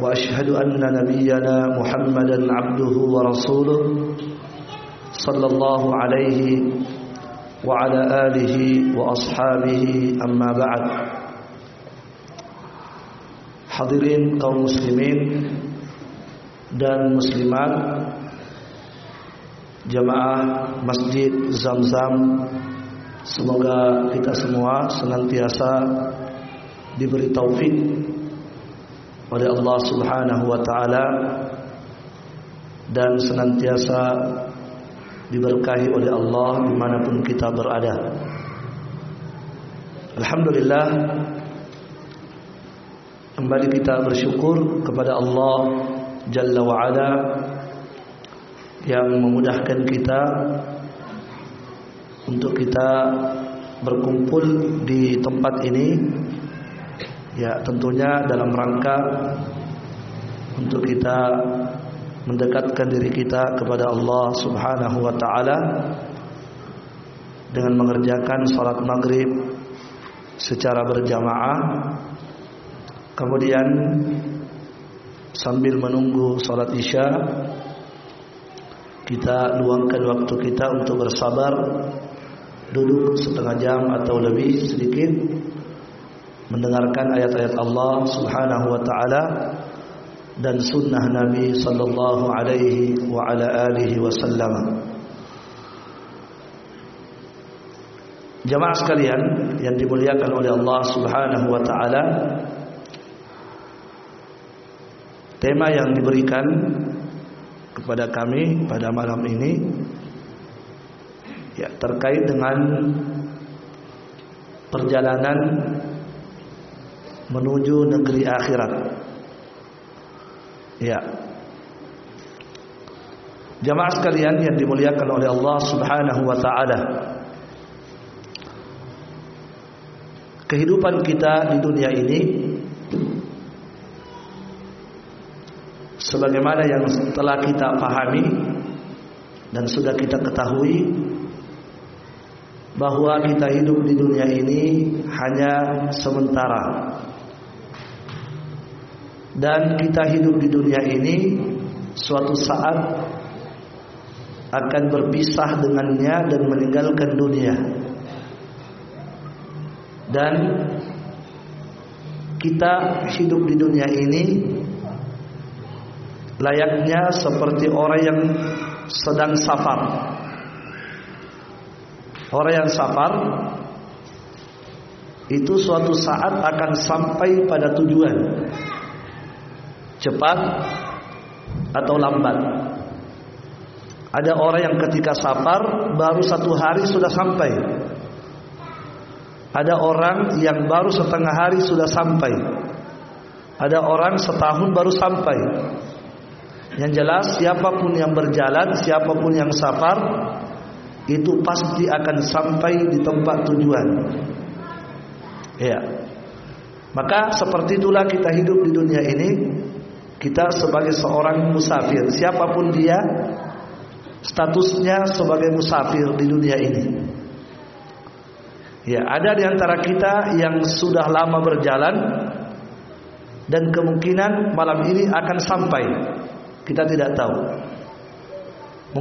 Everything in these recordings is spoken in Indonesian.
وأشهد أن نبينا محمدا عبده ورسوله صلى الله عليه وعلى آله وأصحابه أما بعد Hadirin kaum muslimin dan muslimat Jamaah Masjid Zamzam Semoga kita semua senantiasa diberi taufik oleh Allah Subhanahu wa taala dan senantiasa diberkahi oleh Allah dimanapun kita berada. Alhamdulillah kembali kita bersyukur kepada Allah Jalla wa Ala yang memudahkan kita untuk kita berkumpul di tempat ini ya tentunya dalam rangka untuk kita mendekatkan diri kita kepada Allah Subhanahu wa taala dengan mengerjakan salat maghrib secara berjamaah kemudian sambil menunggu salat isya kita luangkan waktu kita untuk bersabar duduk setengah jam atau lebih sedikit mendengarkan ayat-ayat Allah Subhanahu wa taala dan sunnah Nabi sallallahu alaihi wa ala alihi wasallam. Jamaah sekalian yang dimuliakan oleh Allah Subhanahu wa taala, tema yang diberikan kepada kami pada malam ini ya terkait dengan perjalanan menuju negeri akhirat. Ya. Jamaah sekalian yang dimuliakan oleh Allah Subhanahu wa taala. Kehidupan kita di dunia ini sebagaimana yang telah kita pahami dan sudah kita ketahui bahwa kita hidup di dunia ini hanya sementara dan kita hidup di dunia ini suatu saat akan berpisah dengannya dan meninggalkan dunia. Dan kita hidup di dunia ini layaknya seperti orang yang sedang safar. Orang yang safar itu suatu saat akan sampai pada tujuan cepat atau lambat. Ada orang yang ketika safar baru satu hari sudah sampai. Ada orang yang baru setengah hari sudah sampai. Ada orang setahun baru sampai. Yang jelas siapa pun yang berjalan, siapa pun yang safar itu pasti akan sampai di tempat tujuan. Ya. Maka seperti itulah kita hidup di dunia ini kita sebagai seorang musafir, siapa pun dia, statusnya sebagai musafir di dunia ini. Ya, ada di antara kita yang sudah lama berjalan dan kemungkinan malam ini akan sampai. Kita tidak tahu.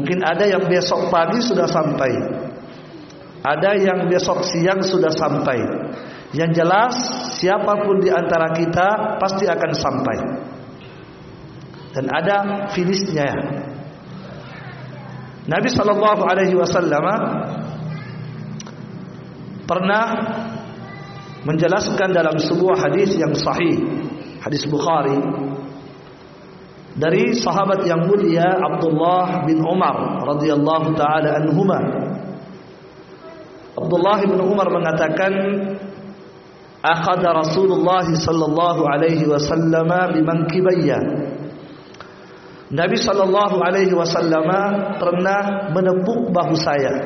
Mungkin ada yang besok pagi sudah sampai. Ada yang besok siang sudah sampai. Yang jelas siapa pun di antara kita pasti akan sampai dan ada finishnya. Nabi Shallallahu Alaihi Wasallam pernah menjelaskan dalam sebuah hadis yang sahih, hadis Bukhari dari sahabat yang mulia Abdullah bin Umar radhiyallahu taala anhuma. Abdullah bin Umar mengatakan akhadha Rasulullah sallallahu alaihi wasallam bimankibayya Nabi sallallahu alaihi wasallam pernah menepuk bahu saya.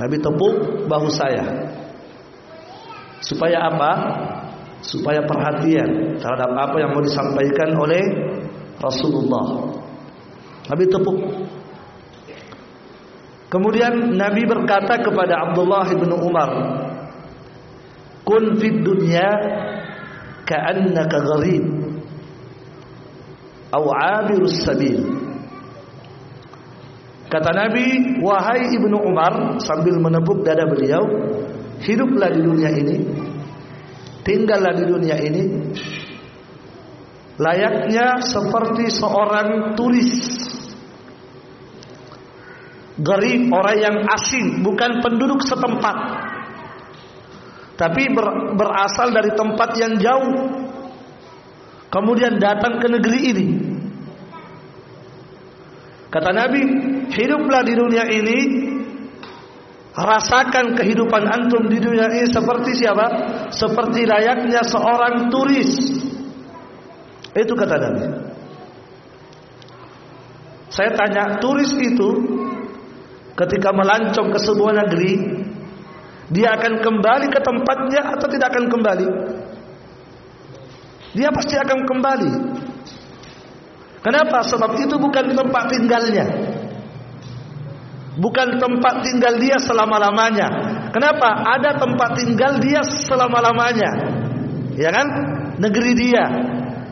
Nabi tepuk bahu saya. Supaya apa? Supaya perhatian terhadap apa yang mau disampaikan oleh Rasulullah. Nabi tepuk. Kemudian Nabi berkata kepada Abdullah bin Umar, "Kun fid dunya ka'annaka gharib sabil. Kata Nabi, wahai Ibnu Umar sambil menepuk dada beliau, hiduplah di dunia ini, tinggallah di dunia ini layaknya seperti seorang turis. Garib orang yang asing bukan penduduk setempat tapi ber, berasal dari tempat yang jauh kemudian datang ke negeri ini. Kata Nabi hiduplah di dunia ini. Rasakan kehidupan antum di dunia ini seperti siapa? Seperti layaknya seorang turis. Itu kata Nabi. Saya tanya turis itu ketika melancong ke sebuah negeri dia akan kembali ke tempatnya atau tidak akan kembali dia pasti akan kembali. Kenapa? Sebab itu bukan tempat tinggalnya. Bukan tempat tinggal dia selama-lamanya. Kenapa? Ada tempat tinggal dia selama-lamanya. Ya kan? Negeri dia.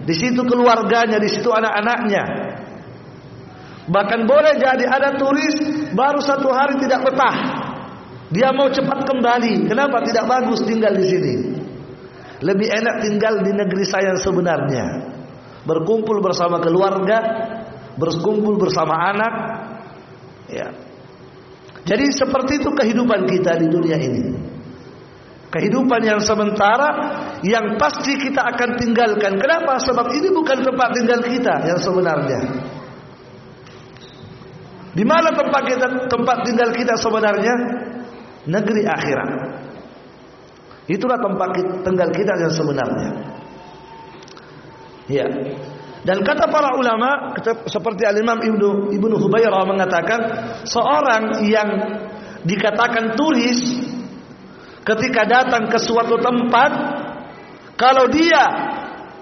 Di situ keluarganya di situ anak-anaknya. Bahkan boleh jadi ada turis baru satu hari tidak betah. Dia mau cepat kembali. Kenapa? Tidak bagus tinggal di sini? Lebih enak tinggal di negeri saya yang sebenarnya. Berkumpul bersama keluarga, berkumpul bersama anak. Ya. Jadi seperti itu kehidupan kita di dunia ini. Kehidupan yang sementara yang pasti kita akan tinggalkan. Kenapa? Sebab ini bukan tempat tinggal kita yang sebenarnya. Di mana tempat kita tempat tinggal kita sebenarnya? Negeri akhirat. Itulah tempat tinggal kita yang sebenarnya. Ya. Dan kata para ulama seperti Al-Imam Ibnu Ibnu Hubairah mengatakan seorang yang dikatakan turis ketika datang ke suatu tempat kalau dia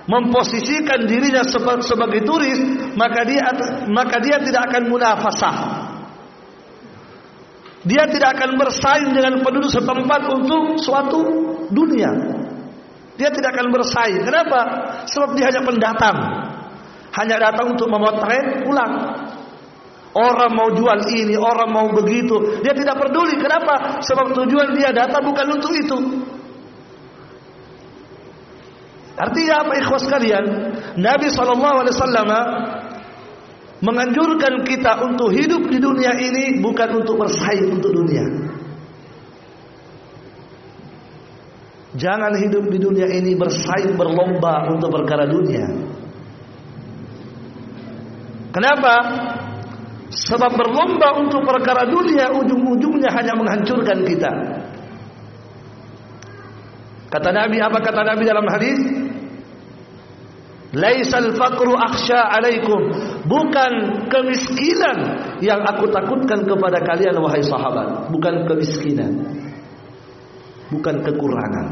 memposisikan dirinya sebagai turis maka dia maka dia tidak akan munafasah dia tidak akan bersaing dengan penduduk setempat untuk suatu dunia. Dia tidak akan bersaing. Kenapa? Sebab dia hanya pendatang. Hanya datang untuk memotret pulang orang mau jual ini orang mau begitu. Dia tidak peduli. Kenapa? Sebab tujuan dia datang bukan untuk itu. Artinya apa ikhwas sekalian? Nabi SAW menganjurkan kita untuk hidup di dunia ini bukan untuk bersaing untuk dunia. Jangan hidup di dunia ini bersaing berlomba untuk perkara dunia. Kenapa? Sebab berlomba untuk perkara dunia ujung-ujungnya hanya menghancurkan kita. Kata Nabi apa kata Nabi dalam hadis? Laisal faqru akhsha alaikum. Bukan kemiskinan yang aku takutkan kepada kalian wahai sahabat, bukan kemiskinan. Bukan kekurangan.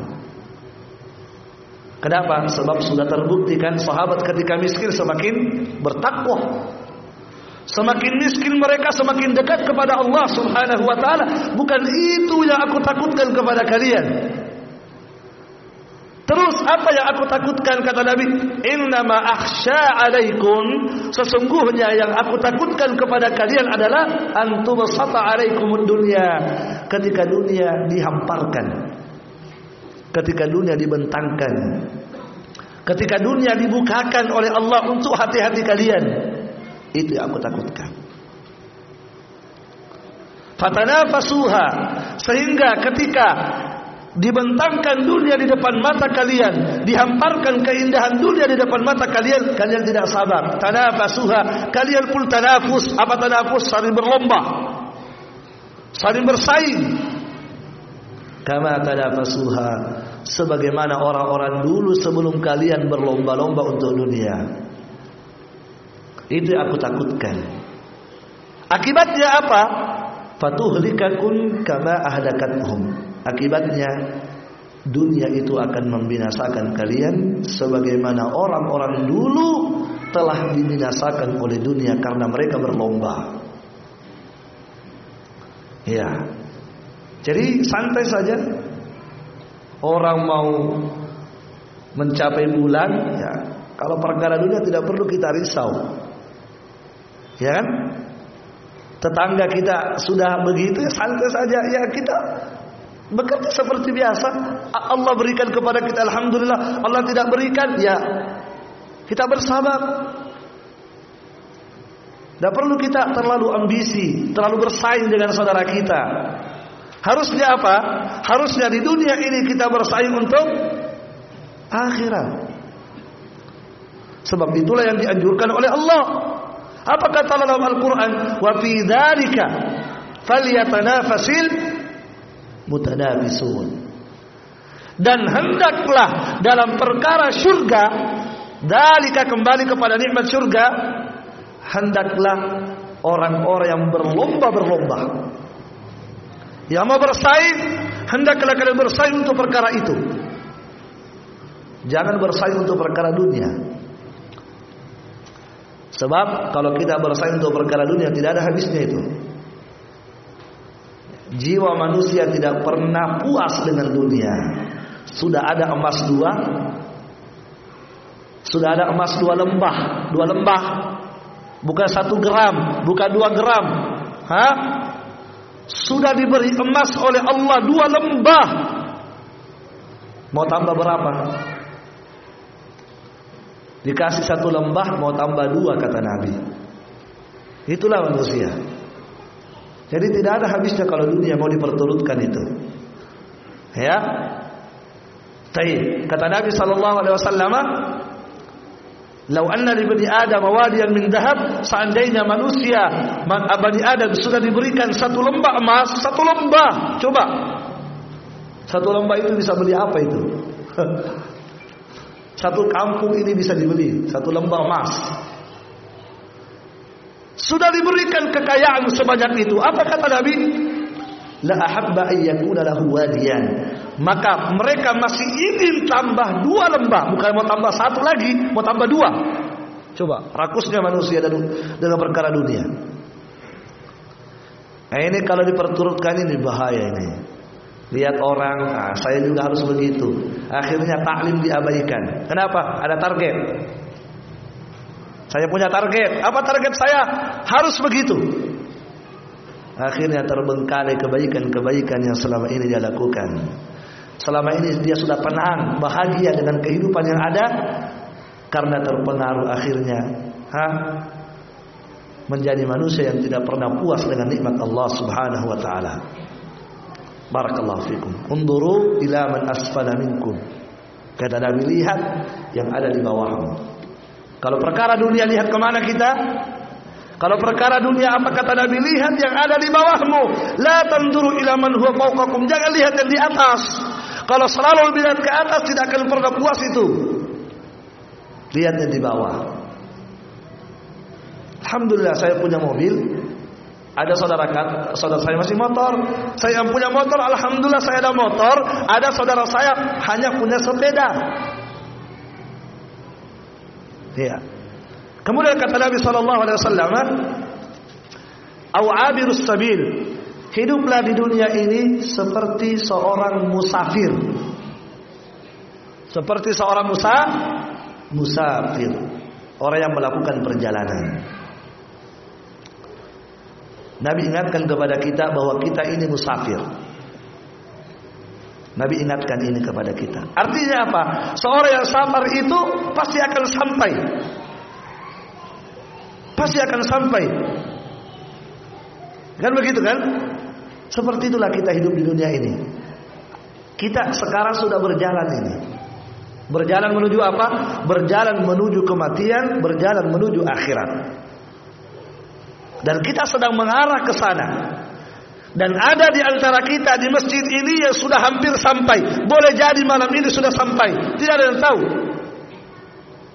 Kenapa? Sebab sudah terbukti kan sahabat ketika miskin semakin bertakwa. Semakin miskin mereka semakin dekat kepada Allah Subhanahu wa taala. Bukan itu yang aku takutkan kepada kalian. Terus apa yang aku takutkan kata Nabi? Innama akhsha alaikum sesungguhnya yang aku takutkan kepada kalian adalah antum sata alaikumud dunya ketika dunia dihamparkan. Ketika dunia dibentangkan. Ketika dunia dibukakan oleh Allah untuk hati-hati kalian. Itu yang aku takutkan. Fatanafasuha sehingga ketika dibentangkan dunia di depan mata kalian, dihamparkan keindahan dunia di depan mata kalian, kalian tidak sabar. Tanafasuha, kalian pun tanafus. Apa tanafus? Saling berlomba. Saling bersaing. Kama tanafasuha, sebagaimana orang-orang dulu sebelum kalian berlomba-lomba untuk dunia. Itu yang aku takutkan. Akibatnya apa? Fatuhlikakun kama ahdakathum Akibatnya dunia itu akan membinasakan kalian sebagaimana orang-orang dulu telah dibinasakan oleh dunia karena mereka berlomba. Ya. Jadi santai saja. Orang mau mencapai bulan, ya. Kalau perkara dunia tidak perlu kita risau. Ya kan? Tetangga kita sudah begitu ya santai saja ya kita bekerja seperti biasa. Allah berikan kepada kita alhamdulillah. Allah tidak berikan ya kita bersabar. Tidak perlu kita terlalu ambisi, terlalu bersaing dengan saudara kita. Harusnya apa? Harusnya di dunia ini kita bersaing untuk akhirat. Sebab itulah yang dianjurkan oleh Allah. Apa kata dalam Al-Quran? Wa fi dzalika falyatanafasil mutanafisun. Dan hendaklah dalam perkara surga, dalika kembali kepada nikmat surga, hendaklah orang-orang yang berlomba-berlomba. Yang mau bersaing, hendaklah kalian bersaing untuk perkara itu. Jangan bersaing untuk perkara dunia. Sebab kalau kita bersaing untuk perkara dunia tidak ada habisnya itu. Jiwa manusia tidak pernah puas dengan dunia. Sudah ada emas dua, sudah ada emas dua lembah, dua lembah, bukan satu gram, bukan dua gram, Hah? Sudah diberi emas oleh Allah dua lembah. Mau tambah berapa? Dikasih satu lembah mau tambah dua kata Nabi. Itulah manusia. Jadi tidak ada habisnya kalau dunia mau diperturutkan itu. Ya. Tapi kata Nabi sallallahu alaihi wasallam, "Lau anna li bani Adam min dhahab, seandainya manusia bani Adam sudah diberikan satu lembah emas, satu lembah. Coba. Satu lembah itu bisa beli apa itu? Satu kampung ini bisa dibeli satu lembah emas. Sudah diberikan kekayaan sebanyak itu. Apa kata Nabi? La ahabba ayyakuna lahu wadiyan. Maka mereka masih ingin tambah dua lembah, bukan mau tambah satu lagi, mau tambah dua. Coba rakusnya manusia dalam perkara dunia. Nah ini kalau diperturutkan ini bahaya ini. Lihat orang, nah, saya juga harus begitu. Akhirnya taklim diabaikan. Kenapa? Ada target. Saya punya target. Apa target saya? Harus begitu. Akhirnya terbengkalai kebaikan-kebaikan yang selama ini dia lakukan. Selama ini dia sudah tenang, bahagia dengan kehidupan yang ada karena terpengaruh akhirnya ha? menjadi manusia yang tidak pernah puas dengan nikmat Allah Subhanahu wa taala. Barakallahu fikum. Unduru ila man asfala minkum. Kata Nabi lihat yang ada di bawahmu. Kalau perkara dunia lihat ke mana kita? Kalau perkara dunia apa kata Nabi lihat yang ada di bawahmu. La tanduru ila man huwa fawqakum. Jangan lihat yang di atas. Kalau selalu lihat ke atas tidak akan pernah puas itu. Lihat yang di bawah. Alhamdulillah saya punya mobil. Ada saudara saudara saya masih motor. Saya yang punya motor, alhamdulillah saya ada motor. Ada saudara saya hanya punya sepeda. Iya. Kemudian kata Nabi sallallahu alaihi wasallam, "Au abirus sabil." Hiduplah di dunia ini seperti seorang musafir. Seperti seorang musa musafir. Orang yang melakukan perjalanan. Nabi ingatkan kepada kita bahwa kita ini musafir. Nabi ingatkan ini kepada kita. Artinya apa? Seorang yang sabar itu pasti akan sampai. Pasti akan sampai. Kan begitu kan? Seperti itulah kita hidup di dunia ini. Kita sekarang sudah berjalan ini. Berjalan menuju apa? Berjalan menuju kematian, berjalan menuju akhirat. Dan kita sedang mengarah ke sana. Dan ada di antara kita di masjid ini yang sudah hampir sampai. Boleh jadi malam ini sudah sampai. Tidak ada yang tahu.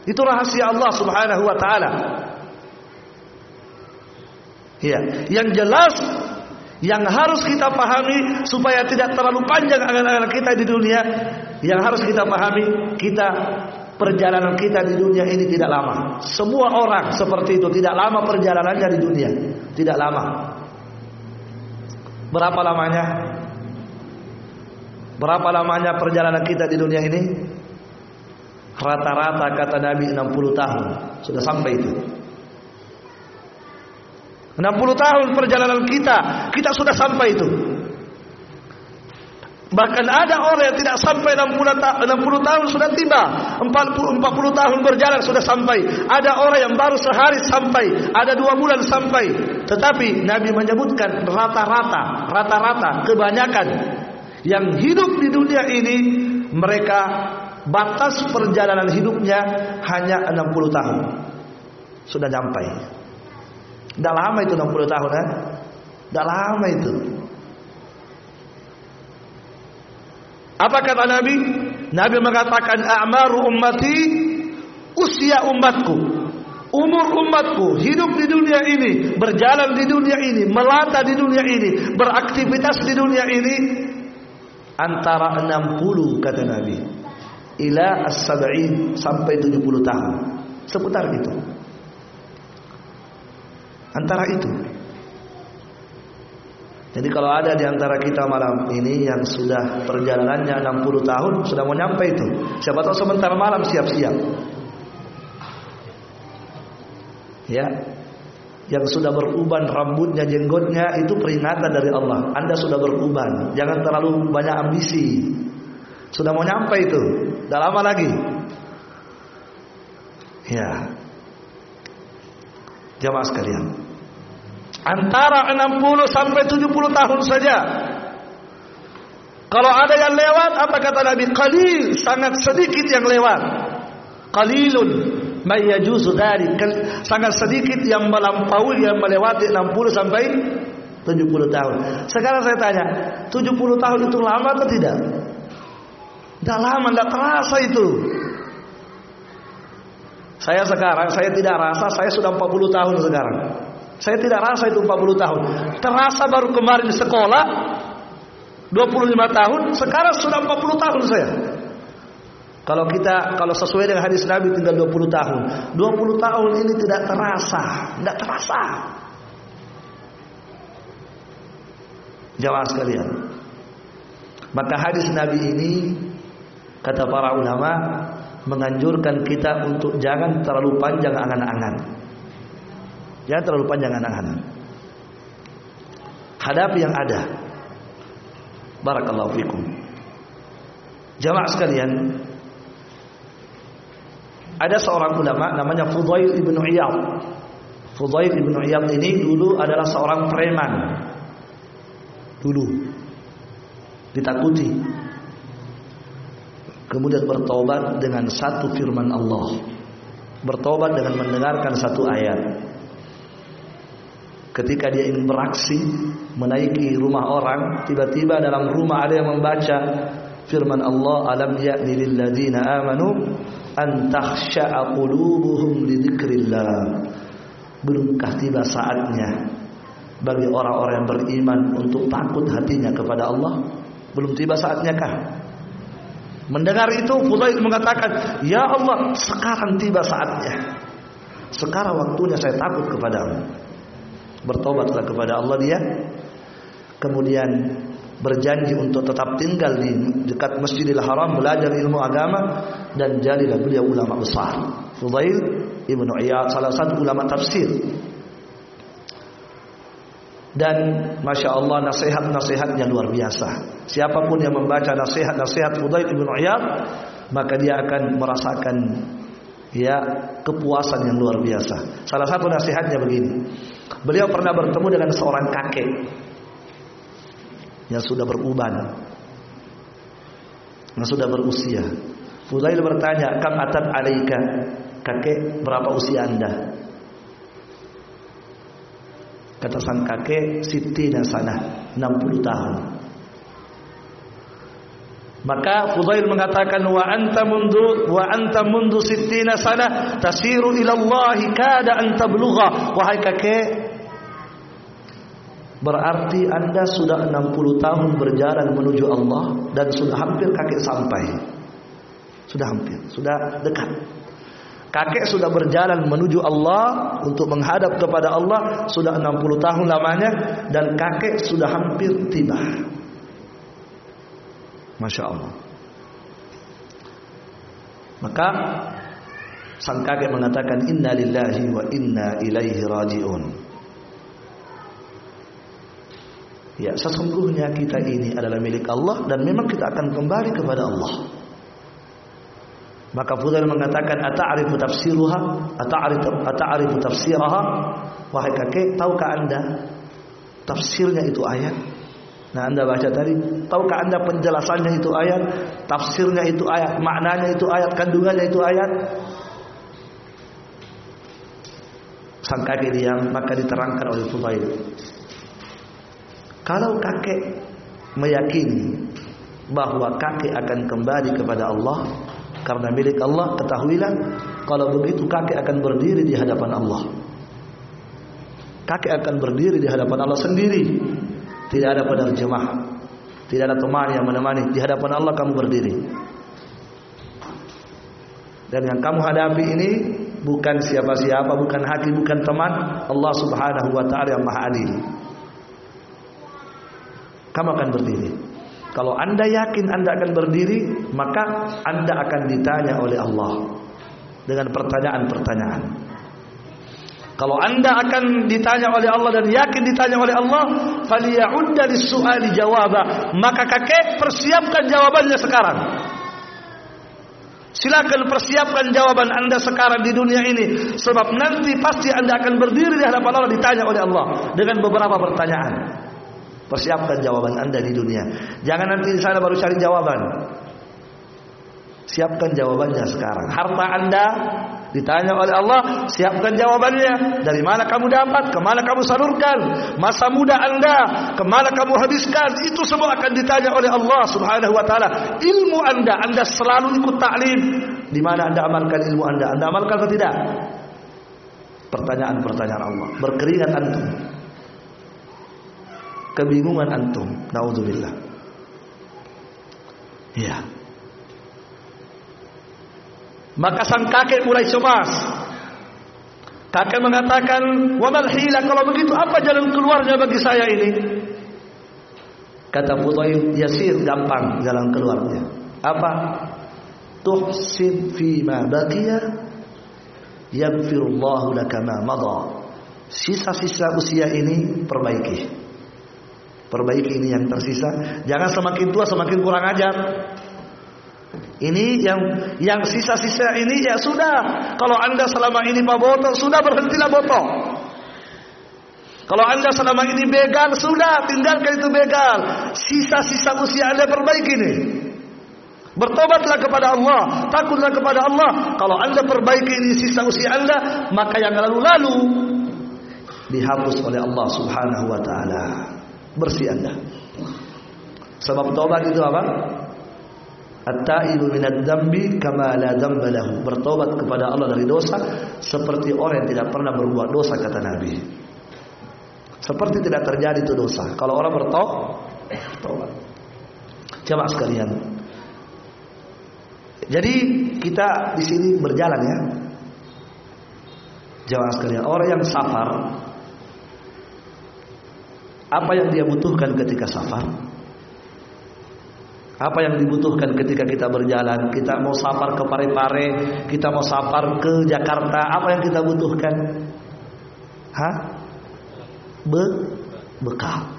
Itu rahasia Allah Subhanahu wa taala. Ya, yang jelas yang harus kita pahami supaya tidak terlalu panjang angan-angan kita di dunia, yang harus kita pahami kita perjalanan kita di dunia ini tidak lama. Semua orang seperti itu tidak lama perjalanannya di dunia, tidak lama. Berapa lamanya? Berapa lamanya perjalanan kita di dunia ini? Rata-rata kata Nabi 60 tahun sudah sampai itu. 60 tahun perjalanan kita, kita sudah sampai itu. Bahkan ada orang yang tidak sampai 60, ta 60 tahun sudah tiba. 40, 40 tahun berjalan sudah sampai. Ada orang yang baru sehari sampai. Ada dua bulan sampai. Tetapi Nabi menyebutkan rata-rata. Rata-rata kebanyakan. Yang hidup di dunia ini. Mereka batas perjalanan hidupnya hanya 60 tahun. Sudah sampai. Tidak lama itu 60 tahun. Eh? Tidak lama itu. Apa kata Nabi? Nabi mengatakan a'maru ummati usia umatku. Umur umatku hidup di dunia ini, berjalan di dunia ini, melata di dunia ini, beraktivitas di dunia ini antara 60 kata Nabi ila as-sab'in sampai 70 tahun. Seputar itu. Antara itu. Jadi kalau ada di antara kita malam ini yang sudah perjalanannya 60 tahun sudah mau nyampe itu. Siapa tahu sebentar malam siap-siap. Ya. Yang sudah beruban rambutnya, jenggotnya itu peringatan dari Allah. Anda sudah beruban. Jangan terlalu banyak ambisi. Sudah mau nyampe itu. Dah lama lagi. Ya. Jamaah sekalian. Antara 60 sampai 70 tahun saja. Kalau ada yang lewat, apa kata Nabi? Qalil, sangat sedikit yang lewat. Qalilun may yajuzu dzalik. Sangat sedikit yang melampaui yang melewati 60 sampai 70 tahun. Sekarang saya tanya, 70 tahun itu lama atau tidak? Tidak lama, tidak terasa itu. Saya sekarang, saya tidak rasa, saya sudah 40 tahun sekarang. Saya tidak rasa itu 40 tahun. Terasa baru kemarin sekolah 25 tahun, sekarang sudah 40 tahun saya. Kalau kita kalau sesuai dengan hadis Nabi tinggal 20 tahun. 20 tahun ini tidak terasa, tidak terasa. Jawab sekalian. Maka hadis Nabi ini kata para ulama menganjurkan kita untuk jangan terlalu panjang angan-angan. Jangan terlalu panjang anak-anak. Hadapi yang ada. Barakallahu fikum. Jamaah sekalian, ada seorang ulama namanya Fudail ibnu Iyad. Fudail ibnu Iyad ini dulu adalah seorang preman. Dulu ditakuti. Kemudian bertobat dengan satu firman Allah. Bertobat dengan mendengarkan satu ayat. Ketika dia ingin beraksi menaiki rumah orang, tiba-tiba dalam rumah ada yang membaca firman Allah, "Alam ya'ni lil ladzina amanu an takhsha'a qulubuhum li dzikrillah." Belumkah tiba saatnya bagi orang-orang yang beriman untuk takut hatinya kepada Allah? Belum tiba saatnya kah? Mendengar itu Fudail mengatakan, "Ya Allah, sekarang tiba saatnya. Sekarang waktunya saya takut kepadamu." Bertobatlah kepada Allah dia. Kemudian berjanji untuk tetap tinggal di dekat Masjidil Haram belajar ilmu agama dan jadilah beliau ulama besar. Fudail Ibnu Iyad salah satu ulama tafsir. Dan Masya Allah nasihat-nasihatnya luar biasa. Siapapun yang membaca nasihat-nasihat Fudail Ibnu Iyad maka dia akan merasakan ya kepuasan yang luar biasa salah satu nasihatnya begini Beliau pernah bertemu dengan seorang kakek yang sudah beruban, yang sudah berusia. Fudail bertanya, "Kam atat alaika?" Kakek, berapa usia Anda? Kata sang kakek, "Siti dan sana, 60 tahun." Maka Fudail mengatakan wa anta mundu wa anta mundu sittina sana tasiru ila Allah kada an tablugha. Wahai kakek berarti anda sudah 60 tahun berjalan menuju Allah dan sudah hampir kakek sampai. Sudah hampir sudah dekat. Kakek sudah berjalan menuju Allah untuk menghadap kepada Allah sudah 60 tahun lamanya dan kakek sudah hampir tiba Masya Allah. Maka sang kakek mengatakan inna lillahi wa inna ilaihi rajiun. Ya, sesungguhnya kita ini adalah milik Allah dan memang kita akan kembali kepada Allah. Maka Fudail mengatakan ata'rifu tafsiruha ata'rifu ata'rifu tafsiraha wahai kakek tahukah Anda tafsirnya itu ayat Nah anda baca tadi Tahukah anda penjelasannya itu ayat Tafsirnya itu ayat Maknanya itu ayat Kandungannya itu ayat? Sang kakek diam Maka diterangkan oleh Fudail Kalau kakek Meyakini Bahwa kakek akan kembali kepada Allah Karena milik Allah Ketahuilah Kalau begitu kakek akan berdiri di hadapan Allah. Kakek akan berdiri di hadapan Allah sendiri tidak ada penerjemah. Tidak ada teman yang menemani. Di hadapan Allah kamu berdiri. Dan yang kamu hadapi ini bukan siapa-siapa, bukan hakim, bukan teman. Allah Subhanahu wa taala yang Maha Adil. Kamu akan berdiri. Kalau Anda yakin Anda akan berdiri, maka Anda akan ditanya oleh Allah dengan pertanyaan-pertanyaan. Kalau anda akan ditanya oleh Allah dan yakin ditanya oleh Allah, faliya'udda lis-su'ali jawaba. Maka kakek persiapkan jawabannya sekarang. Silakan persiapkan jawaban anda sekarang di dunia ini sebab nanti pasti anda akan berdiri di hadapan Allah ditanya oleh Allah dengan beberapa pertanyaan. Persiapkan jawaban anda di dunia. Jangan nanti di sana baru cari jawaban. Siapkan jawabannya sekarang. Harta anda ditanya oleh Allah, siapkan jawabannya. Dari mana kamu dapat? Kemana kamu salurkan? Masa muda anda, kemana kamu habiskan? Itu semua akan ditanya oleh Allah Subhanahu Wa Taala. Ilmu anda, anda selalu ikut taklim. Di mana anda amalkan ilmu anda? Anda amalkan atau tidak? Pertanyaan-pertanyaan Allah. Berkeringat antum. Kebingungan antum. Naudzubillah. Ya. Maka sang kakek mulai cemas. Kakek mengatakan, "Wa hila kalau begitu apa jalan keluarnya bagi saya ini?" Kata Fudail, "Yasir, gampang jalan keluarnya." Apa? Tuhsin fi ma baqiya yaghfirullahu laka ma madha. Sisa-sisa usia ini perbaiki. Perbaiki ini yang tersisa. Jangan semakin tua semakin kurang ajar. Ini yang yang sisa-sisa ini ya sudah. Kalau anda selama ini pak botol sudah berhentilah botol. Kalau anda selama ini begal sudah tinggalkan itu begal. Sisa-sisa usia anda perbaiki ini. Bertobatlah kepada Allah, takutlah kepada Allah. Kalau anda perbaiki ini sisa usia anda, maka yang lalu-lalu dihapus oleh Allah Subhanahu wa taala. Bersih anda. Sebab tobat itu apa? At-taibu minad kama la. Bertobat kepada Allah dari dosa seperti orang yang tidak pernah berbuat dosa kata Nabi. Seperti tidak terjadi itu dosa. Kalau orang bertobat. Jamaah sekalian. Jadi kita di sini berjalan ya. Jamaah sekalian, orang yang safar apa yang dia butuhkan ketika safar? Apa yang dibutuhkan ketika kita berjalan? Kita mau safar ke Parepare, kita mau safar ke Jakarta, apa yang kita butuhkan? Hah? Be bekal.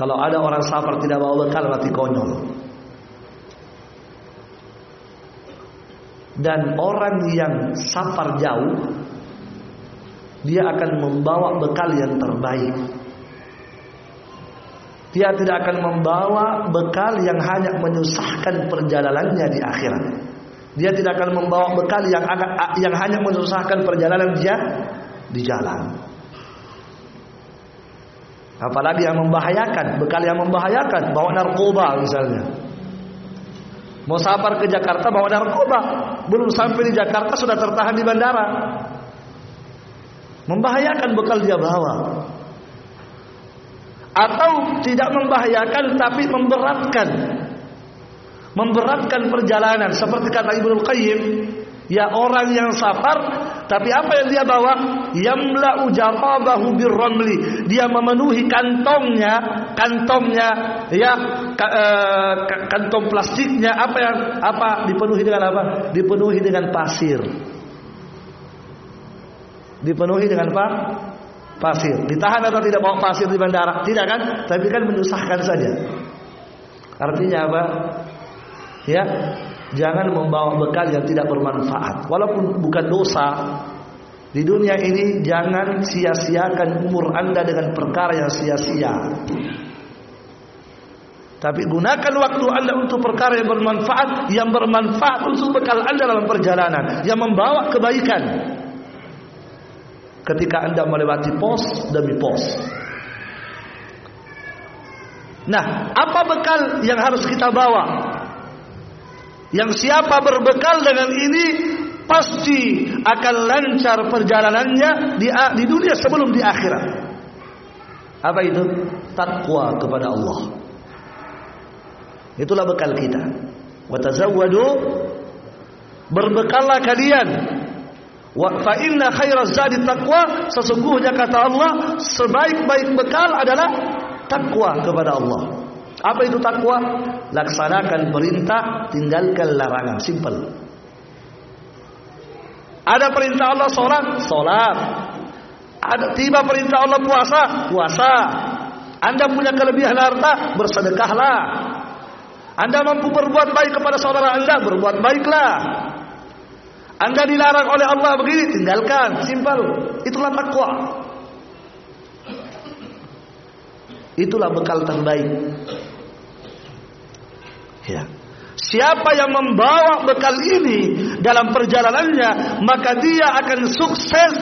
Kalau ada orang safar tidak bawa bekal mati konyol. Dan orang yang safar jauh dia akan membawa bekal yang terbaik. Dia tidak akan membawa bekal yang hanya menyusahkan perjalanannya di akhirat. Dia tidak akan membawa bekal yang yang hanya menyusahkan perjalanan dia di jalan. Apalagi yang membahayakan, bekal yang membahayakan, bawa narkoba misalnya. Mau safar ke Jakarta bawa narkoba, belum sampai di Jakarta sudah tertahan di bandara. Membahayakan bekal dia bawa atau tidak membahayakan tapi memberatkan memberatkan perjalanan seperti kata Ibnu Qayyim ya orang yang safar tapi apa yang dia bawa? Yamla'u jarabahu birramli. Dia memenuhi kantongnya, kantongnya ya eh, kantong plastiknya apa yang apa dipenuhi dengan apa? Dipenuhi dengan pasir. Dipenuhi dengan apa? Pasir. Ditahan atau tidak bawa pasir di bandara? Tidak kan? Tapi kan menyusahkan saja. Artinya apa? Ya, jangan membawa bekal yang tidak bermanfaat. Walaupun bukan dosa, di dunia ini jangan sia-siakan umur Anda dengan perkara yang sia-sia. Tapi gunakan waktu Anda untuk perkara yang bermanfaat, yang bermanfaat untuk bekal Anda dalam perjalanan, yang membawa kebaikan. Ketika Anda melewati pos demi pos. Nah, apa bekal yang harus kita bawa? Yang siapa berbekal dengan ini pasti akan lancar perjalanannya di, di dunia sebelum di akhirat. Apa itu? Takwa kepada Allah. Itulah bekal kita. Wa tazawwadu berbekallah kalian. Wa fa inna khairaz zadi taqwa sesungguhnya kata Allah sebaik-baik bekal adalah takwa kepada Allah. Apa itu takwa? Laksanakan perintah, tinggalkan larangan. Simple. Ada perintah Allah sholat, sholat. Ada tiba perintah Allah puasa, puasa. Anda punya kelebihan harta, bersedekahlah. Anda mampu berbuat baik kepada saudara Anda, berbuat baiklah. Anda dilarang oleh Allah begini, tinggalkan. Simple. Itulah takwa. Itulah bekal terbaik. Ya. Siapa yang membawa bekal ini dalam perjalanannya, maka dia akan sukses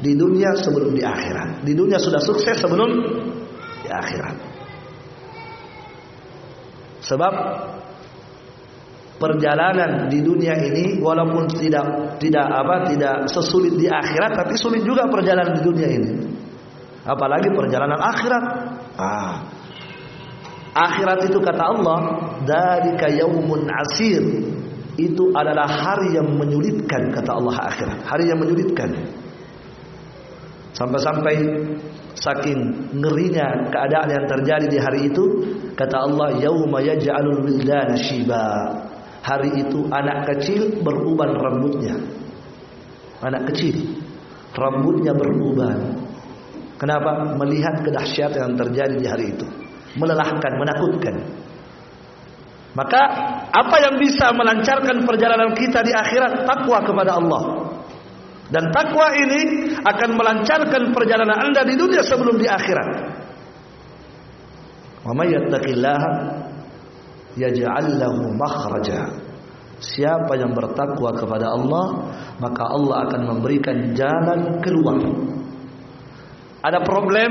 di dunia sebelum di akhirat. Di dunia sudah sukses sebelum di akhirat. Sebab perjalanan di dunia ini walaupun tidak tidak apa tidak sesulit di akhirat tapi sulit juga perjalanan di dunia ini. Apalagi perjalanan akhirat. Ah, Akhirat itu kata Allah, dari yaumun asir. Itu adalah hari yang menyulitkan kata Allah akhirat. Hari yang menyulitkan. Sampai-sampai saking ngerinya keadaan yang terjadi di hari itu, kata Allah, yauma yaj'alul wildana shiba. Hari itu anak kecil beruban rambutnya. Anak kecil rambutnya beruban. Kenapa? Melihat kedahsyatan yang terjadi di hari itu melelahkan, menakutkan. Maka apa yang bisa melancarkan perjalanan kita di akhirat takwa kepada Allah. Dan takwa ini akan melancarkan perjalanan Anda di dunia sebelum di akhirat. Wa may yattaqillaha yaj'al lahu makhraja. Siapa yang bertakwa kepada Allah, maka Allah akan memberikan jalan keluar. Ada problem,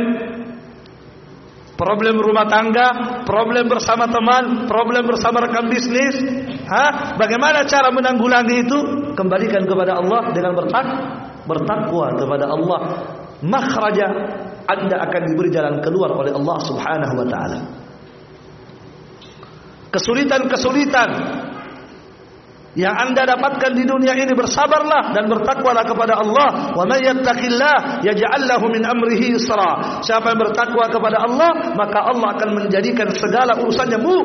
problem rumah tangga, problem bersama teman, problem bersama rekan bisnis. Hah? Bagaimana cara menanggulangi itu? Kembalikan kepada Allah dengan bertak bertakwa kepada Allah. Makhraja Anda akan diberi jalan keluar oleh Allah Subhanahu wa taala. Kesulitan-kesulitan yang anda dapatkan di dunia ini bersabarlah dan bertakwalah kepada Allah. Wa may yattaqillah yaj'al lahu min amrihi yusra. Siapa yang bertakwa kepada Allah maka Allah akan menjadikan segala urusannya mu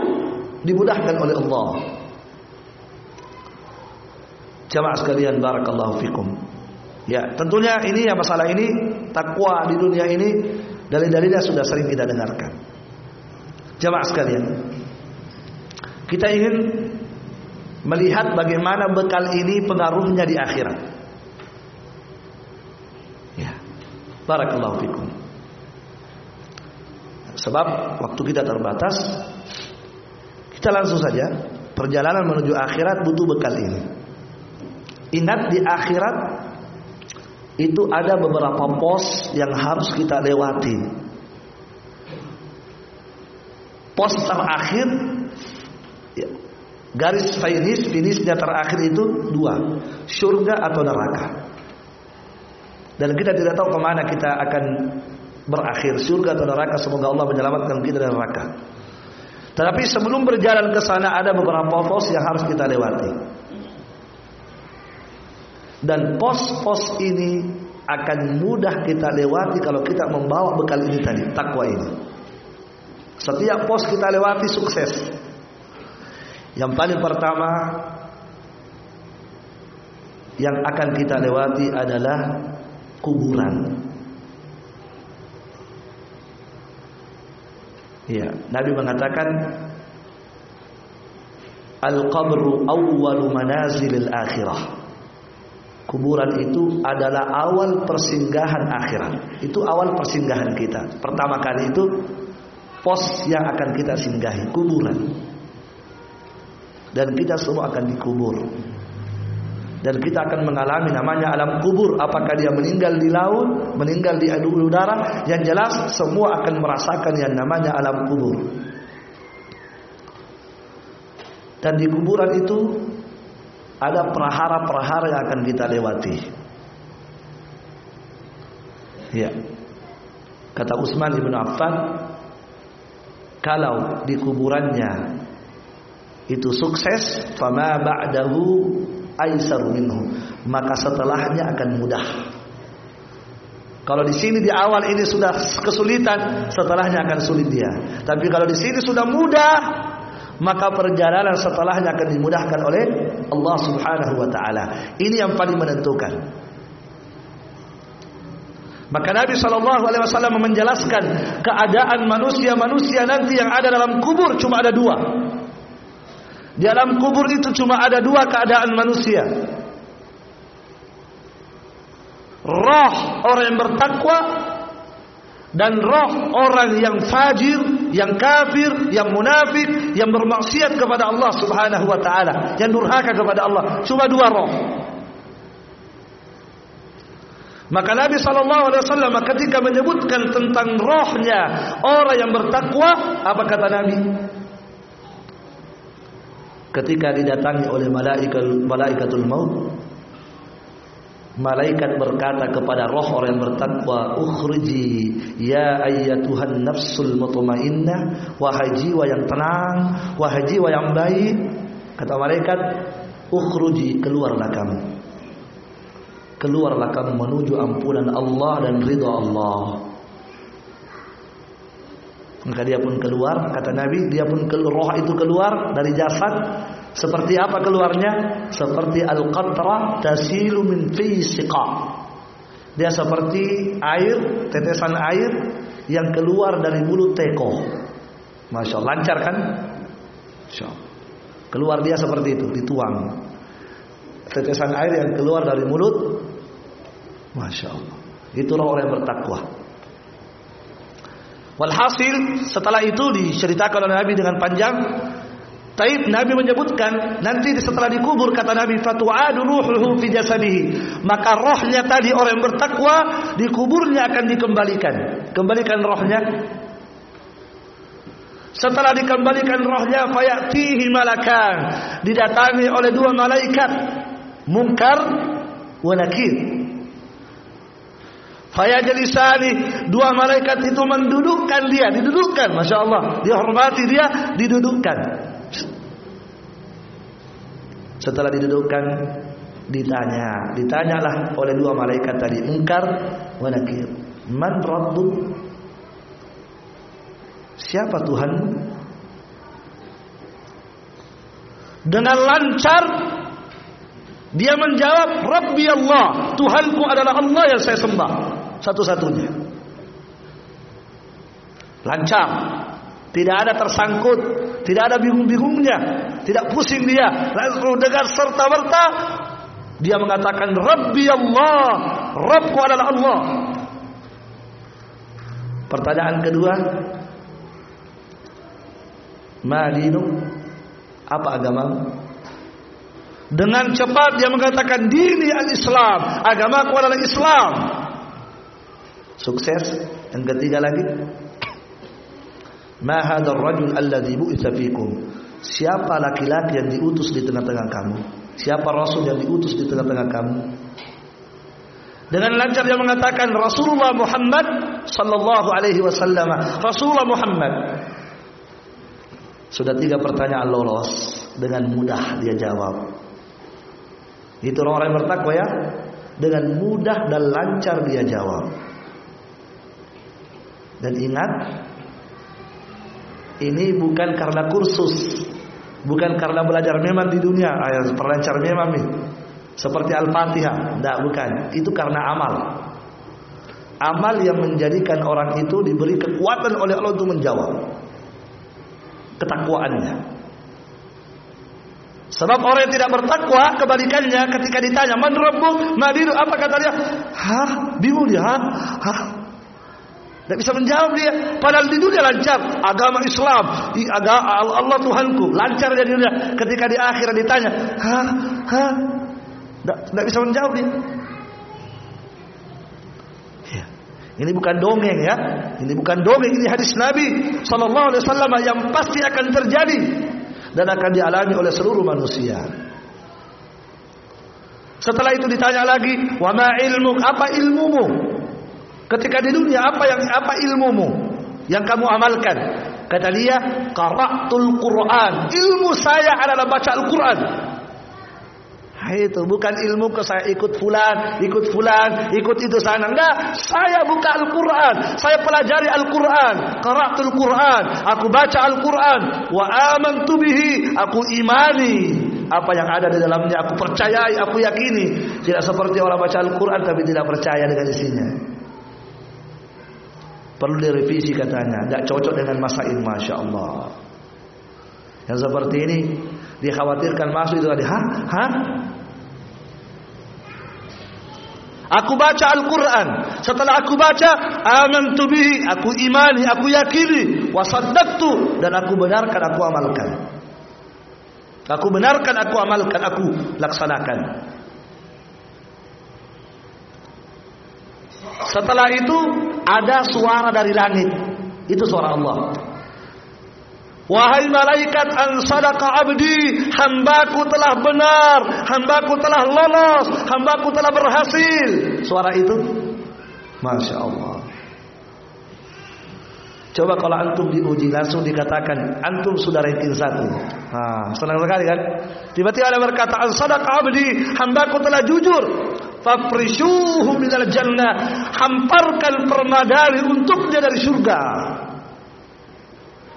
dimudahkan oleh Allah. Jamaah sekalian barakallahu fikum. Ya tentunya ini ya masalah ini takwa di dunia ini dalil-dalilnya sudah sering kita dengarkan. Jamaah sekalian kita ingin melihat bagaimana bekal ini pengaruhnya di akhirat. Ya. Barakallahu fikum. Sebab waktu kita terbatas, kita langsung saja perjalanan menuju akhirat butuh bekal ini. Ingat di akhirat itu ada beberapa pos yang harus kita lewati. Pos terakhir ya, Garis finish, finishnya terakhir itu dua, surga atau neraka. Dan kita tidak tahu ke mana kita akan berakhir, surga atau neraka. Semoga Allah menyelamatkan kita dari neraka. Tetapi sebelum berjalan ke sana ada beberapa pos yang harus kita lewati. Dan pos-pos ini akan mudah kita lewati kalau kita membawa bekal ini tadi, takwa ini. Setiap pos kita lewati sukses. Yang paling pertama yang akan kita lewati adalah kuburan. Ya, Nabi mengatakan Al-qabru awwalu manazilil akhirah. Kuburan itu adalah awal persinggahan akhirat. Itu awal persinggahan kita. Pertama kali itu pos yang akan kita singgahi, kuburan. Dan kita semua akan dikubur. Dan kita akan mengalami namanya alam kubur. Apakah dia meninggal di laut, meninggal di udara, yang jelas semua akan merasakan yang namanya alam kubur. Dan di kuburan itu ada perahara-perahara yang akan kita lewati. Ya. Kata Utsman bin Affan, kalau di kuburannya itu sukses, fama ba'dahu aisar minhu, maka setelahnya akan mudah. Kalau di sini di awal ini sudah kesulitan, setelahnya akan sulit dia. Tapi kalau di sini sudah mudah, maka perjalanan setelahnya akan dimudahkan oleh Allah Subhanahu wa taala. Ini yang paling menentukan. Maka Nabi Shallallahu Alaihi Wasallam menjelaskan keadaan manusia-manusia nanti yang ada dalam kubur cuma ada dua. Di dalam kubur itu cuma ada dua keadaan manusia. Roh orang yang bertakwa dan roh orang yang fajir yang kafir, yang munafik, yang bermaksiat kepada Allah Subhanahu wa taala, yang durhaka kepada Allah. Cuma dua roh. Maka Nabi sallallahu alaihi wasallam ketika menyebutkan tentang rohnya orang yang bertakwa, apa kata Nabi? Ketika didatangi oleh malaikat malaikatul maut, Malaikat berkata kepada roh orang yang bertakwa, "Ukhriji ya ayyatuhan nafsul mutmainnah, wahai jiwa yang tenang, wahai jiwa yang baik." Kata malaikat, "Ukhruji, keluarlah kamu." Keluarlah kamu menuju ampunan Allah dan ridha Allah. Maka dia pun keluar, kata Nabi, dia pun roh itu keluar dari jasad seperti apa keluarnya? Seperti al-qatra tasilu min fi Dia seperti air, tetesan air yang keluar dari mulut teko. Masya Allah, lancar kan? Masya Allah. Keluar dia seperti itu, dituang. Tetesan air yang keluar dari mulut. Masya Allah. Itulah orang yang bertakwa. Walhasil setelah itu diceritakan oleh Nabi dengan panjang. Taib Nabi menyebutkan nanti setelah dikubur kata Nabi fatu'adu ruhuhu fi jasadihi. Maka rohnya tadi orang yang bertakwa dikuburnya akan dikembalikan. Kembalikan rohnya. Setelah dikembalikan rohnya fayatihi malakan. Didatangi oleh dua malaikat munkar wa nakir Fayajlisani dua malaikat itu mendudukkan dia, didudukkan, masya Allah, dihormati dia, didudukkan. Setelah didudukkan, ditanya, ditanyalah oleh dua malaikat tadi, mungkar wa nakir. Man rabbu? Siapa Tuhan? Dengan lancar dia menjawab, Rabbi Allah, Tuhanku adalah Allah yang saya sembah satu-satunya. Lancar. Tidak ada tersangkut, tidak ada bingung-bingungnya, tidak pusing dia. Lalu dengar serta merta dia mengatakan Rabbi Allah, Rabbku adalah Allah. Pertanyaan kedua, Madinu, apa agama? Dengan cepat dia mengatakan dini al-Islam, agamaku adalah Islam. Sukses. Yang ketiga lagi. Ma hadzal rajul alladhi bu'itsa fikum. Siapa laki-laki yang diutus di tengah-tengah kamu? Siapa rasul yang diutus di tengah-tengah kamu? Dengan lancar dia mengatakan Rasulullah Muhammad sallallahu alaihi wasallam. Rasulullah Muhammad. Sudah tiga pertanyaan lolos dengan mudah dia jawab. Itu orang-orang yang bertakwa ya. Dengan mudah dan lancar dia jawab. Dan ingat, ini bukan karena kursus, bukan karena belajar memang di dunia, ayat perlancar memang nih. Seperti Al-Fatihah, tidak bukan. Itu karena amal. Amal yang menjadikan orang itu diberi kekuatan oleh Allah untuk menjawab ketakwaannya. Sebab orang yang tidak bertakwa kebalikannya ketika ditanya man rabbuk apa kata dia? Hah? Bingung dia. Hah? Tidak bisa menjawab dia. Padahal di dunia lancar. Agama Islam. Agama Allah Tuhanku. Lancar dia di dunia. Ketika di akhirat ditanya. Hah? Hah? Tidak bisa menjawab dia. Ya. Ini bukan dongeng ya. Ini bukan dongeng. Ini hadis Nabi Sallallahu Alaihi Wasallam yang pasti akan terjadi dan akan dialami oleh seluruh manusia. Setelah itu ditanya lagi, "Wa ma ilmu? Apa ilmumu?" Ketika di dunia apa yang apa ilmumu yang kamu amalkan? Kata dia, "Qara'tul Qur'an." Ilmu saya adalah baca Al-Qur'an. itu bukan ilmu ke saya ikut fulan, ikut fulan, ikut itu sana. Enggak, saya buka Al-Qur'an. Saya pelajari Al-Qur'an. Qara'tul Qur'an. Aku baca Al-Qur'an wa amantu bihi. Aku imani apa yang ada di dalamnya. Aku percayai, aku yakini. Tidak seperti orang baca Al-Qur'an tapi tidak percaya dengan isinya. Perlu direvisi katanya, tidak cocok dengan masa ini, masya Allah. Yang seperti ini dikhawatirkan masuk itu tadi, hah, hah, Aku baca Al-Quran. Setelah aku baca, amantu bihi. Aku imani, aku yakini. Wasaddaqtu. Dan aku benarkan, aku amalkan. Aku benarkan, aku amalkan, aku laksanakan. Setelah itu ada suara dari langit. Itu suara Allah. Wahai malaikat an sadaqa abdi, hambaku telah benar, hambaku telah lolos, hambaku telah berhasil. Suara itu, masya Allah. Coba kalau antum diuji langsung dikatakan antum sudah ranking satu. Nah, senang sekali kan? Tiba-tiba ada berkata an sadaqa abdi, hambaku telah jujur. Fafrishuhu minal jannah, hamparkan permadani untuknya dari surga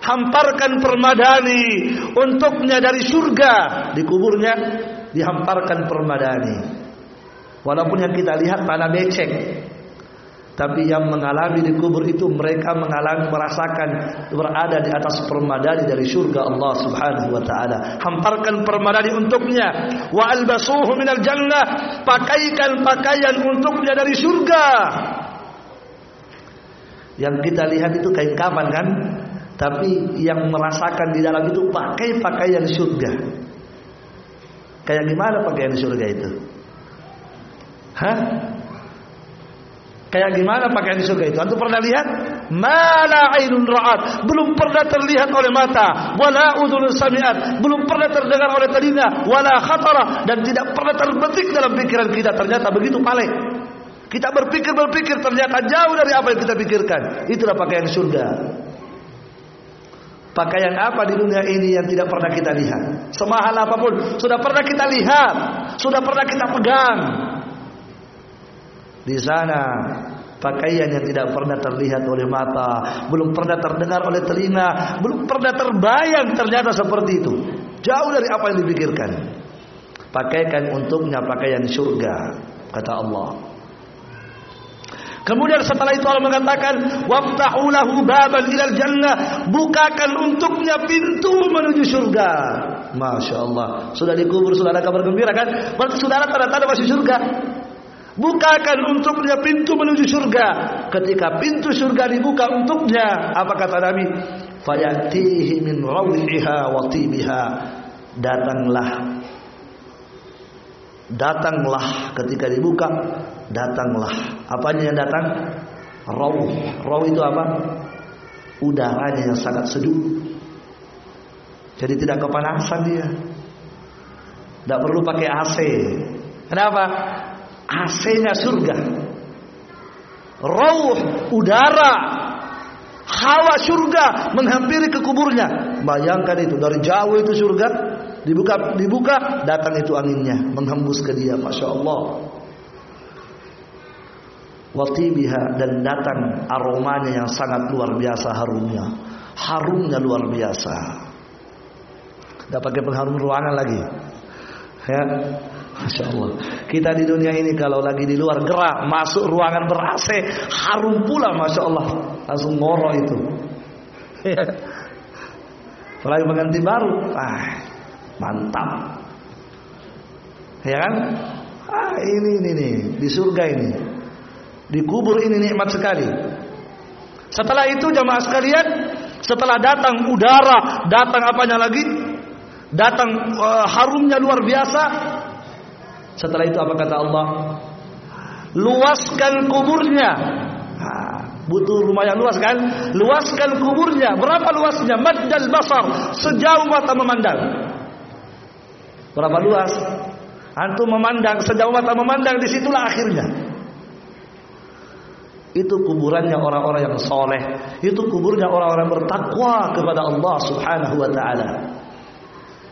hamparkan permadani untuknya dari surga di kuburnya dihamparkan permadani walaupun yang kita lihat tanah becek tapi yang mengalami di kubur itu mereka mengalami merasakan berada di atas permadani dari surga Allah Subhanahu wa taala. Hamparkan permadani untuknya wa albasuhu minal jannah. Pakaikan pakaian untuknya dari surga. Yang kita lihat itu kain kapan kan? Tapi yang merasakan di dalam itu pakai pakaian surga. Kayak gimana pakaian surga itu? Hah? Kayak gimana pakaian surga itu? Antum pernah lihat? Mala ainun ra'at. Belum pernah terlihat oleh mata. Wala udhun sami'at. Belum pernah terdengar oleh telinga. Wala khatara. Dan tidak pernah terbetik dalam pikiran kita. Ternyata begitu paling. Kita berpikir-berpikir ternyata jauh dari apa yang kita pikirkan. Itulah pakaian surga. Pakaian apa di dunia ini yang tidak pernah kita lihat? Semahal apa pun sudah pernah kita lihat, sudah pernah kita pegang. Di sana pakaian yang tidak pernah terlihat oleh mata, belum pernah terdengar oleh telinga, belum pernah terbayang ternyata seperti itu. Jauh dari apa yang dipikirkan. Pakaikan untuknya pakaian surga, kata Allah. Kemudian setelah itu Allah mengatakan, "Waftahu lahu baban ilal jannah." Bukakan untuknya pintu menuju surga. Masya Allah. Sudah dikubur, sudah ada kabar gembira kan? Berarti saudara tanda-tanda masih surga. Bukakan untuknya pintu menuju surga. Ketika pintu surga dibuka untuknya, apa kata Nabi? Fayatihi min rawhiha wa tibiha. Datanglah. Datanglah ketika dibuka datanglah. Apanya yang datang? Raw. Raw itu apa? Udaranya yang sangat sejuk. Jadi tidak kepanasan dia. Tidak perlu pakai AC kenapa AC-nya surga. Rauh udara hawa surga menghampiri ke kuburnya. Bayangkan itu dari jauh itu surga dibuka dibuka datang itu anginnya menghembus ke dia masya Allah. Watibiha dan datang aromanya yang sangat luar biasa harumnya. Harumnya luar biasa. Tidak pakai pengharum ruangan lagi. Ya Masya Allah. Kita di dunia ini kalau lagi di luar gerak Masuk ruangan ber AC Harum pula Masya Allah. Langsung ngoro itu. Apalagi mengganti baru. Ah, Mantap. Ya kan? Ah, Ini ini nih Di surga ini. Di kubur ini nikmat sekali. Setelah itu jamaah sekalian Setelah datang udara Datang apanya lagi? Datang uh, harumnya luar biasa setelah itu apa kata Allah? Luaskan kuburnya. butuh rumah yang luas kan? Luaskan kuburnya. Berapa luasnya? Maddal basar. Sejauh mata memandang. Berapa luas? Antum memandang sejauh mata memandang di situlah akhirnya. Itu kuburannya orang-orang yang soleh. Itu kuburnya orang-orang bertakwa kepada Allah Subhanahu wa taala.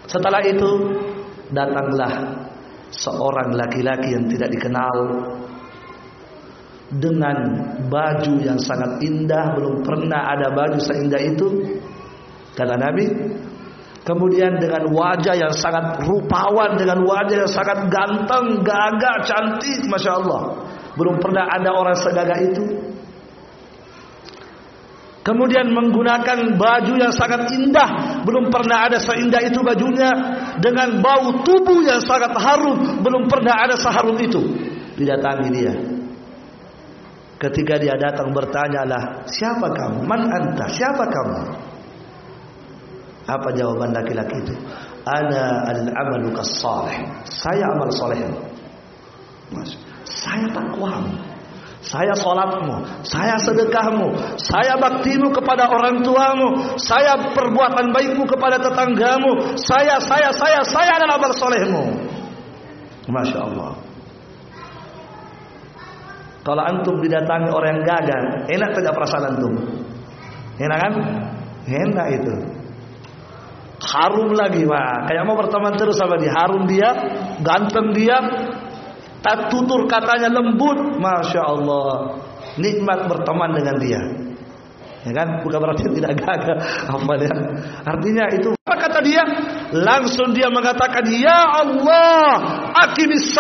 Setelah itu datanglah seorang laki-laki yang tidak dikenal dengan baju yang sangat indah belum pernah ada baju seindah itu kata Nabi. Kemudian dengan wajah yang sangat rupawan dengan wajah yang sangat ganteng gagah cantik masya Allah. Belum pernah ada orang segagah itu Kemudian menggunakan baju yang sangat indah, belum pernah ada seindah itu bajunya dengan bau tubuh yang sangat harum, belum pernah ada seharum itu. Didatangi dia. Ketika dia datang bertanyalah, "Siapa kamu? Man anta? Siapa kamu?" Apa jawaban laki-laki itu? Ana al-amalu kas-salih. Saya amal saleh. Saya takwamu. Saya sholatmu, saya sedekahmu, saya baktimu kepada orang tuamu, saya perbuatan baikmu kepada tetanggamu, saya, saya, saya, saya adalah amal solehmu. Masya Allah. Kalau antum didatangi orang yang gagal, enak tidak perasaan antum? Enak kan? Enak itu. Harum lagi, wah. Kayak mau berteman terus sama dia. Harum dia, ganteng dia, tutur katanya lembut, masya Allah, nikmat berteman dengan dia. Ya kan? Bukan berarti tidak gagal. Apa dia? Artinya itu apa kata dia? Langsung dia mengatakan, "Ya Allah, akimis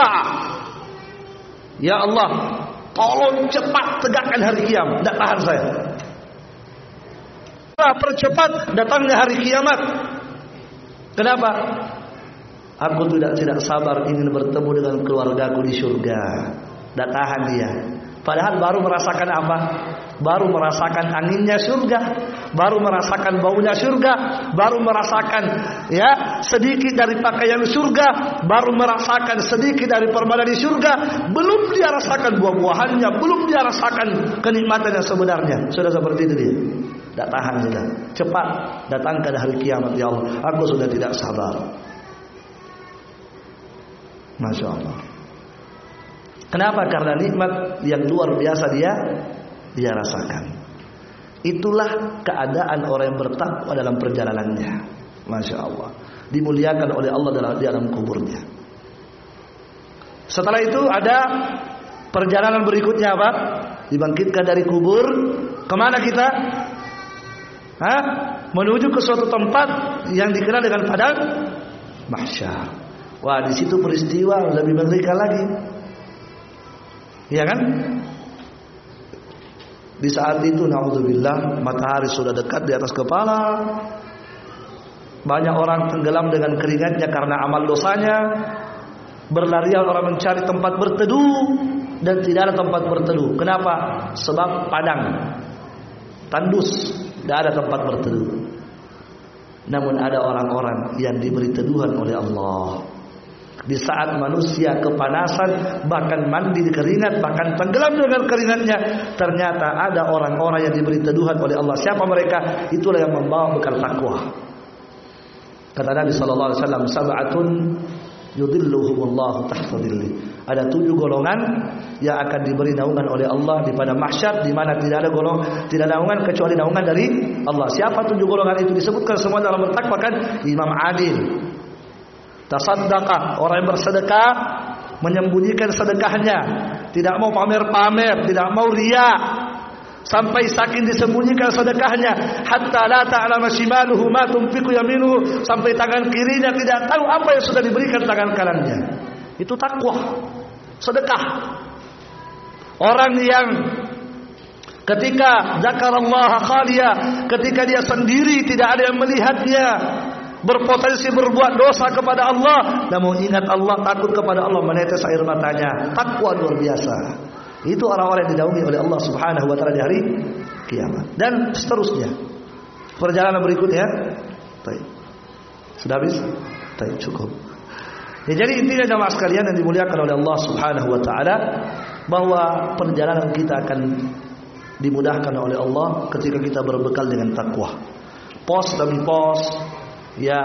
Ya Allah, tolong cepat tegakkan hari kiamat. Tidak tahan saya. Percepat datangnya hari kiamat. Kenapa? Aku tidak tidak sabar ingin bertemu dengan keluargaku di surga. Tak tahan dia. Padahal baru merasakan apa? Baru merasakan anginnya surga, baru merasakan baunya surga, baru merasakan ya sedikit dari pakaian surga, baru merasakan sedikit dari permainan di surga, belum dia rasakan buah-buahannya, belum dia rasakan kenikmatan yang sebenarnya. Sudah seperti itu dia. Tak tahan sudah. Cepat datangkan hari kiamat ya Allah. Aku sudah tidak sabar. Masya Allah. Kenapa? Karena nikmat yang luar biasa dia dia rasakan. Itulah keadaan orang yang bertakwa dalam perjalanannya. Masya Allah. Dimuliakan oleh Allah dalam, di dalam kuburnya. Setelah itu ada perjalanan berikutnya apa? Dibangkitkan dari kubur. Ke mana kita? Hah? Menuju ke suatu tempat yang dikenal dengan padang mahsyar. Wah, di situ peristiwa lebih mengerikan lagi. Ya kan? Di saat itu naudzubillah matahari sudah dekat di atas kepala. Banyak orang tenggelam dengan keringatnya karena amal dosanya. Berlarian orang mencari tempat berteduh dan tidak ada tempat berteduh. Kenapa? Sebab padang. Tandus, tidak ada tempat berteduh. Namun ada orang-orang yang diberi teduhan oleh Allah. Di saat manusia kepanasan bahkan mandi di keringat bahkan tenggelam dengan keringatnya ternyata ada orang-orang yang diberi teduhan oleh Allah. Siapa mereka? Itulah yang membawa bekal takwa. Kata Nabi wasallam, "Sab'atun yudhilluhumullahu tahta dhilli." Ada tujuh golongan yang akan diberi naungan oleh Allah di pada mahsyar di mana tidak ada golong tidak ada naungan kecuali naungan dari Allah. Siapa tujuh golongan itu disebutkan semua dalam bertakwa kan? Imam adil, Tasaddaqah, orang yang bersedekah menyembunyikan sedekahnya, tidak mau pamer-pamer, tidak mau riak. Sampai saking disembunyikan sedekahnya hatta la ta'lama shimaluhu ma tunfiqu yaminuhu sampai tangan kirinya tidak tahu apa yang sudah diberikan tangan kanannya. Itu takwa. Sedekah. Orang yang ketika zakarallaha khaliya, ketika dia sendiri tidak ada yang melihatnya, berpotensi berbuat dosa kepada Allah. Namun ingat Allah takut kepada Allah menetes air matanya. Takwa luar biasa. Itu orang-orang yang didaungi oleh Allah Subhanahu wa taala di hari kiamat. Dan seterusnya. Perjalanan berikutnya baik. Sudah habis? Baik cukup. Ya, jadi intinya jamaah sekalian yang dimuliakan oleh Allah Subhanahu wa taala bahwa perjalanan kita akan dimudahkan oleh Allah ketika kita berbekal dengan takwa. Pos demi pos ya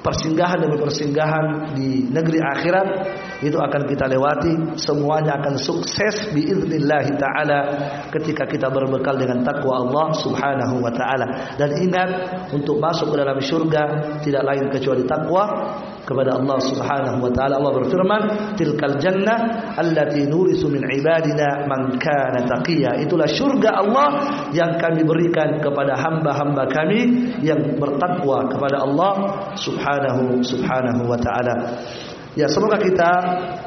persinggahan demi persinggahan di negeri akhirat itu akan kita lewati. Semuanya akan sukses biiznillah taala ketika kita berbekal dengan takwa Allah Subhanahu wa taala. Dan ingat untuk masuk ke dalam surga tidak lain kecuali takwa kepada Allah Subhanahu wa taala. Allah berfirman tilkal jannah allati nurisu min ibadina man kana taqiya. Itulah surga Allah yang kami berikan kepada hamba-hamba kami yang bertakwa kepada Allah Subhanahu subhanahu wa taala Ya semoga kita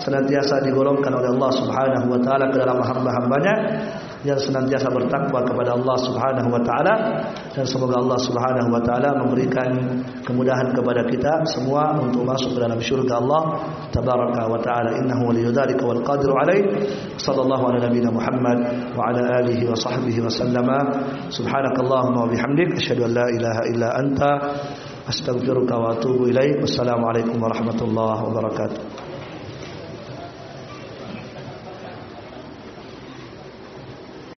senantiasa digolongkan oleh Allah Subhanahu wa taala ke dalam hamba-hambanya yang senantiasa bertakwa kepada Allah Subhanahu wa taala. Dan semoga Allah Subhanahu wa taala memberikan kemudahan kepada kita semua untuk masuk ke dalam syurga Allah tabaraka wa taala. Innahu waliyudzalika wal qadiru alaih sallallahu ala nabiyina Muhammad wa ala alihi wa sahbihi wa sallama. Subhanakallahumma wa bihamdik. Asyhadu an la ilaha illa anta أستغفرك وأتوب إليك. والسلام عليكم ورحمة الله وبركاته.